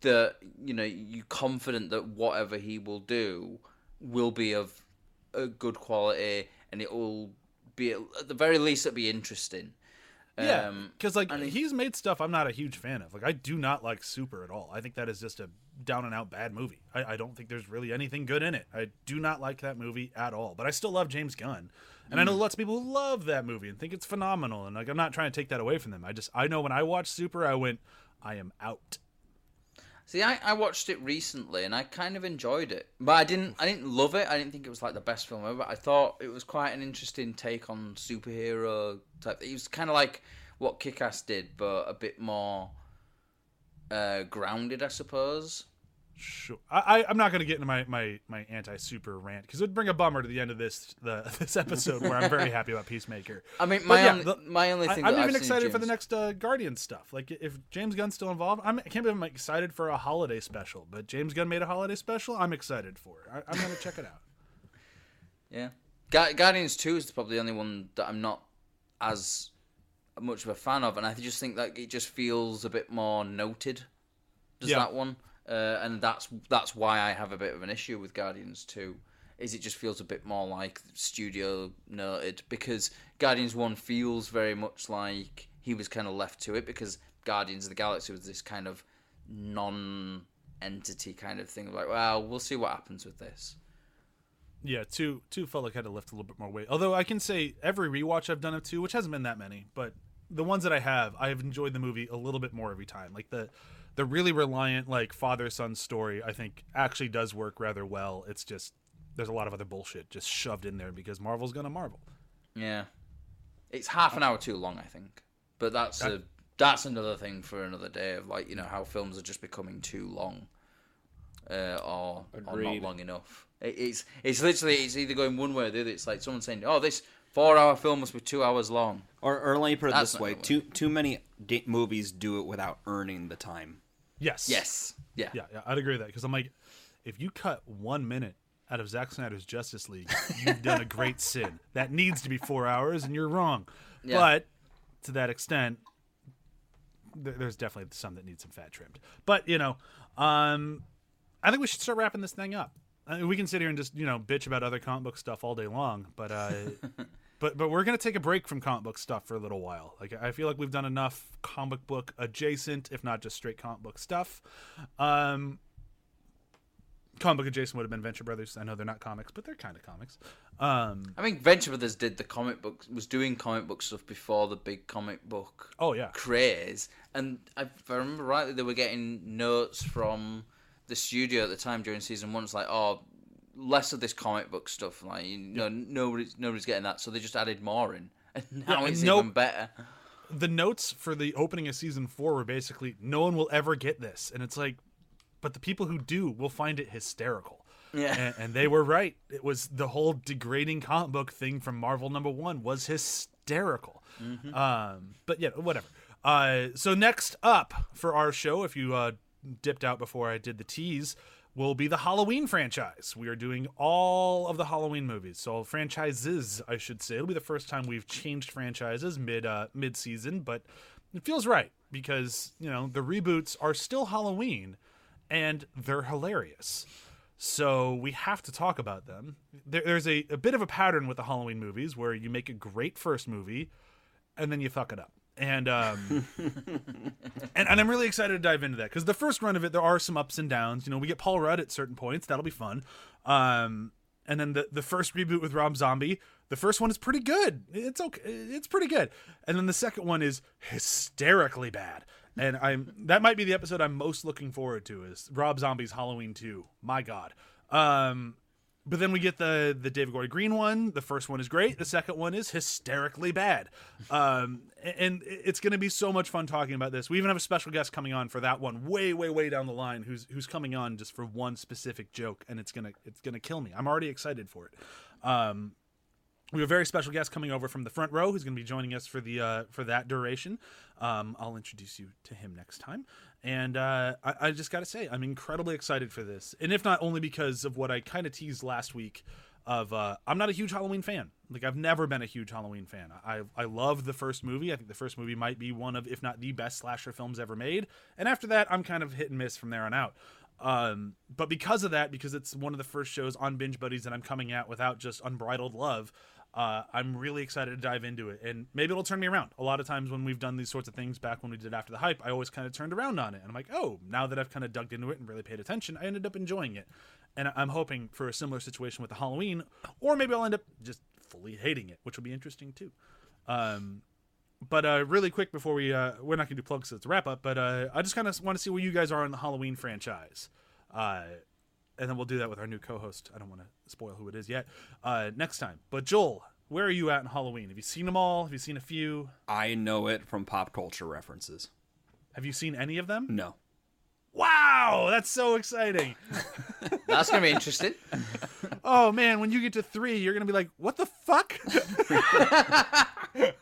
that you know you're confident that whatever he will do will be of a good quality and it will be at the very least it'll be interesting. Yeah, Um, because like and he's made stuff I'm not a huge fan of. Like I do not like Super at all. I think that is just a down and out bad movie. I, I don't think there's really anything good in it. I do not like that movie at all. But I still love James Gunn, and I Mm. know lots of people who love that movie and think it's phenomenal. And like I'm not trying to take that away from them. I just I know when I watched Super, I went, I am out. See, I, I watched it recently and I kind of enjoyed it, but I didn't I didn't love it. I didn't think it was like the best film ever. I thought it was quite an interesting take on superhero type. It was kind of like what Kick-Ass did, but a bit more uh, grounded, I suppose. Sure. I, I I'm not gonna get into my my my anti Super rant because it would bring a bummer to the end of this the this episode where I'm very happy about Peacemaker. I mean, my yeah, only, the- my only I, thing. I'm that even I've seen excited for the next uh, Guardian stuff. Like if James Gunn's still involved, I'm, I can't believe I'm excited for a holiday special. But James Gunn made a holiday special. I'm excited for it. I, I'm gonna check it out. Yeah, Gu- Guardians Two is probably the only one that I'm not as much of a fan of, and I just think that it just feels a bit more noted. Does Yeah. that one? Uh, and that's that's why I have a bit of an issue with Guardians Two. Is it just feels a bit more like studio noted because Guardians One feels very much like he was kind of left to it because Guardians of the Galaxy was this kind of non-entity kind of thing. Like, well, we'll see what happens with this. Yeah, two two felt like I had to lift a little bit more weight. Although I can say every rewatch I've done of two, which hasn't been that many, but the ones that I have, I have enjoyed the movie a little bit more every time. Like the the really reliant like father son story, I think actually does work rather well. It's just there's a lot of other bullshit just shoved in there because Marvel's gonna Marvel. Yeah, it's half an hour too long, I think. But that's a that's another thing for another day of like you know how films are just becoming too long, uh, or or not long enough. It, it's it's literally it's either going one way or the other. It's like someone saying, "Oh, this four-hour film must be two hours long." Or, or let me put it That's this not way: too too many ga- movies do it without earning the time. Yes. Yes, yeah, Yeah, yeah, I'd agree with that because I'm like, if you cut one minute out of Zack Snyder's Justice League, you've done a great sin. That needs to be four hours, and you're wrong. Yeah. But to that extent, th- there's definitely some that need some fat trimmed. But you know, um, I think we should start wrapping this thing up. I mean, we can sit here and just you know bitch about other comic book stuff all day long, but uh, but but we're gonna take a break from comic book stuff for a little while. Like I feel like we've done enough comic book adjacent, if not just straight comic book stuff. Um, comic book adjacent would have been Venture Brothers. I know they're not comics, but they're kind of comics. Um, I mean, Venture Brothers did the comic book was doing comic book stuff before the big comic book oh yeah, craze, and I- if I remember rightly, they were getting notes from the studio at the time during season one. It's like, oh, less of this comic book stuff. Like, you know, nobody's nobody's getting that, so they just added more in, and now and it's no- even better. the notes for the opening of season four were basically no one will ever get this. And it's like but the people who do will find it hysterical. Yeah. and, and they were right. It was the whole degrading comic book thing from marvel number one was hysterical. Um but yeah whatever. Uh so next up for our show if you uh dipped out before i did the tease will be the Halloween franchise. We are doing all of the Halloween movies. So franchises, I should say. It'll be the first time we've changed franchises mid uh, mid season, but it feels right because, you know, the reboots are still Halloween and they're hilarious. So we have to talk about them. There, there's a, a bit of a pattern with the Halloween movies where you make a great first movie and then you fuck it up. And um, and, and I'm really excited to dive into that because the first run of it, there are some ups and downs. You know, we get Paul Rudd at certain points. That'll be fun. Um, and then the the first reboot with Rob Zombie, the first one is pretty good. It's okay. It's pretty good. And then the second one is hysterically bad. And I'm that might be the episode I'm most looking forward to is Rob Zombie's Halloween 2. My God. Um, but then we get the the David Gordon Green one. The first one is great. The second one is hysterically bad. Um, and it's going to be so much fun talking about this. We even have a special guest coming on for that one, way, way, way down the line, who's who's coming on just for one specific joke, and it's gonna it's gonna kill me. I'm already excited for it. Um, we have a very special guest coming over from the front row who's going to be joining us for the uh, for that duration. Um, I'll introduce you to him next time. And uh, I, I just got to say, I'm incredibly excited for this, and if not only because of what I kind of teased last week. Of uh, I'm not a huge Halloween fan. Like I've never been a huge Halloween fan. I I love the first movie. I think the first movie might be one of, if not the best slasher films ever made. And after that, I'm kind of hit and miss from there on out. Um, but because of that, because it's one of the first shows on Binge Buddies that I'm coming at without just unbridled love, uh, I'm really excited to dive into it. And maybe it'll turn me around. A lot of times when we've done these sorts of things back when we did After the Hype, I always kind of turned around on it. And I'm like, oh, now that I've kind of dug into it and really paid attention, I ended up enjoying it. And I'm hoping for a similar situation with the Halloween, or maybe I'll end up just fully hating it, which will be interesting too. Um, but uh, really quick before we uh, we're not gonna do plugs, so it's a wrap up. But uh, I just kind of want to see where you guys are in the Halloween franchise, uh, and then we'll do that with our new co-host. I don't want to spoil who it is yet. Uh, next time. But Joel, where are you at in Halloween? Have you seen them all? Have you seen a few? I know it from pop culture references. Have you seen any of them? No. Wow, that's so exciting! That's gonna be interesting. Oh man, when you get to three, you're gonna be like, "What the fuck?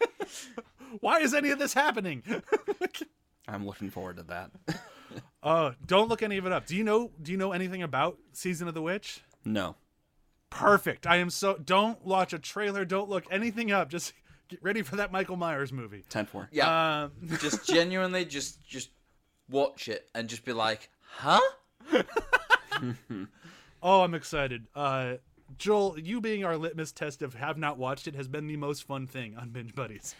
Why is any of this happening?" I'm looking forward to that. Oh, don't look any of it up. Do you know? Do you know anything about Season of the Witch? no. Perfect. I am so. Don't watch a trailer. Don't look anything up. Just get ready for that Michael Myers movie. Ten four. Yeah, Um, just genuinely, just just watch it and just be like, huh? oh, I'm excited. Uh, Joel, you being our litmus test of have not watched it has been the most fun thing on Binge Buddies.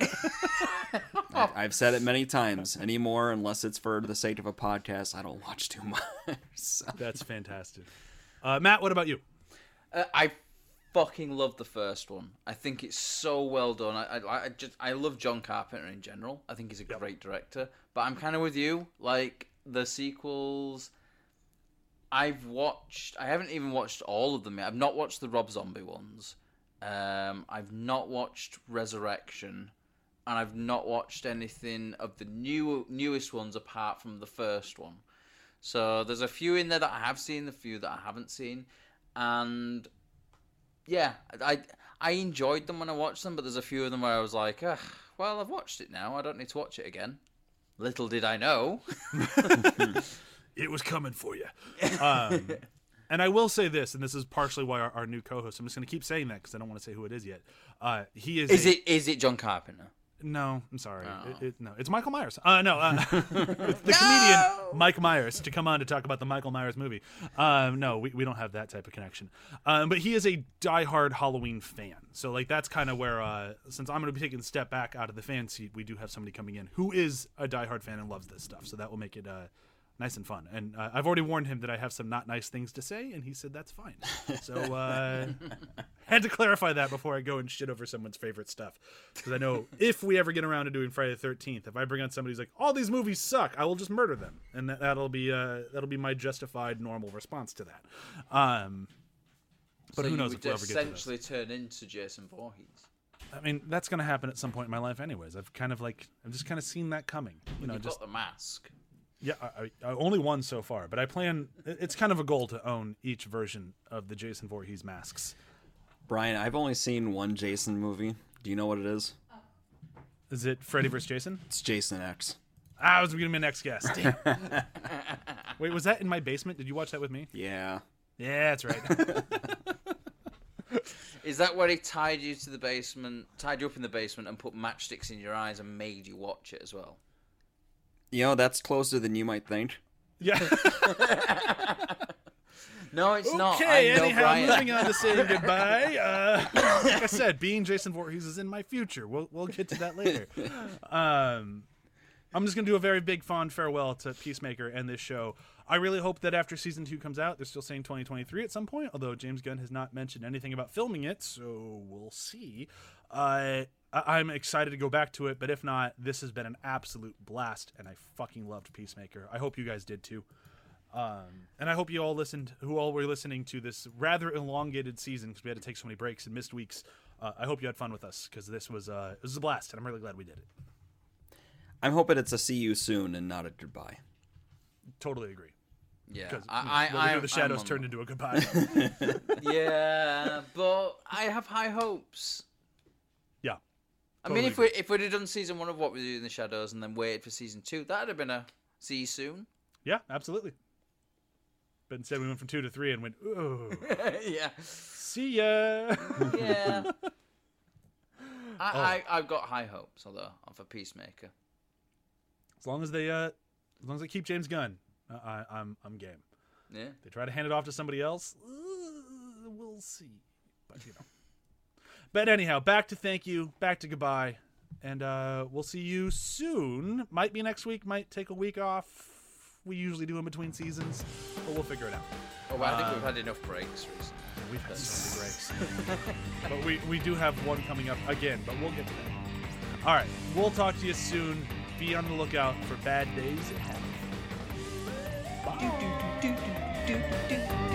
I- I've said it many times. Anymore, unless it's for the sake of a podcast, I don't watch too much. So- That's fantastic. Uh, Matt, what about you? Uh, I fucking love the first one. I think it's so well done. I, I, I just I love John Carpenter in general. I think he's a great director. But I'm kind of with you. Like the sequels, I've watched. I haven't even watched all of them yet. I've not watched the Rob Zombie ones. Um, I've not watched Resurrection, and I've not watched anything of the new newest ones apart from the first one. So there's a few in there that I have seen, a few that I haven't seen, and yeah, I I enjoyed them when I watched them, but there's a few of them where I was like, Ugh, well, I've watched it now. I don't need to watch it again. Little did I know. It was coming for you. Um, and I will say this, and this is partially why our, our new co-host. I'm just going to keep saying that because I don't want to say who it is yet. Uh, he is. Is a- it is it John Carpenter? No, I'm sorry. Oh. It, it, no, it's Michael Myers. Uh, no, uh, the comedian Mike Myers to come on to talk about the Michael Myers movie. Um, no, we, we don't have that type of connection. Um, but he is a diehard Halloween fan. So like that's kind of where uh, since I'm going to be taking a step back out of the fan seat, we do have somebody coming in who is a diehard fan and loves this stuff. So that will make it. Nice and fun, and uh, I've already warned him that I have some not nice things to say, and he said that's fine. So uh, had to clarify that before I go and shit over someone's favorite stuff. Because I know if we ever get around to doing Friday the Thirteenth, if I bring on somebody who's like, "All these movies suck," I will just murder them, and that, that'll be uh, that'll be my justified, normal response to that. Um, but so who knows if we'll ever get to essentially turn into Jason Voorhees. I mean, that's going to happen at some point in my life, anyways. I've kind of like I've just kind of seen that coming. You know, You've just got the mask. Yeah, I, I, I only one so far, but I plan. It's kind of a goal to own each version of the Jason Voorhees masks. Brian, I've only seen one Jason movie. Do you know what it is? Is it Freddy vs. Jason? It's Jason X. Ah, I was going to be my next guest. Wait, was that in my basement? Did you watch that with me? Yeah. Yeah, that's right. Is that where he tied you to the basement, tied you up in the basement, and put matchsticks in your eyes and made you watch it as well? You know, that's closer than you might think. yeah. No, it's not. Okay, anyhow, Brian. moving on to saying goodbye. Uh, like I said, being Jason Voorhees is in my future. We'll we'll get to that later. Um, I'm just gonna do a very big fond farewell to Peacemaker and this show. I really hope that after season two comes out, they're still saying 2023 at some point. Although James Gunn has not mentioned anything about filming it, so we'll see. Uh, I- I'm excited to go back to it, but if not, this has been an absolute blast, and I fucking loved Peacemaker. I hope you guys did too. Um, and I hope you all listened, who all were listening to this rather elongated season because we had to take so many breaks and missed weeks. Uh, I hope you had fun with us because this was uh, this was a blast, and I'm really glad we did it. I'm hoping it's a see you soon and not a goodbye. Totally agree. Yeah, Because I, I, I, the shadows I'm turned into a goodbye. Yeah, but I have high hopes. I mean, if we if we'd have done season one of what we do in the shadows and then waited for season two, that'd have been a see you soon. yeah, absolutely. But instead, we went from two to three and went, "Ooh, yeah, see ya." yeah. Oh. I, I I've got high hopes, although of a peacemaker. as long as they, uh, as long as they keep James Gunn, uh, I, I'm I'm game. Yeah. They try to hand it off to somebody else. uh, we'll see. But you know. But anyhow, back to thank you, back to goodbye, and uh, we'll see you soon. Might be next week. Might take a week off. We usually do in between seasons, but we'll figure it out. Oh, well, I think Um, we've had enough breaks recently. We've had so many breaks, but we we do have one coming up again. But we'll get to that. All right, we'll talk to you soon. Be on the lookout for bad days ahead. Bye. Do, do, do, do, do, do, do.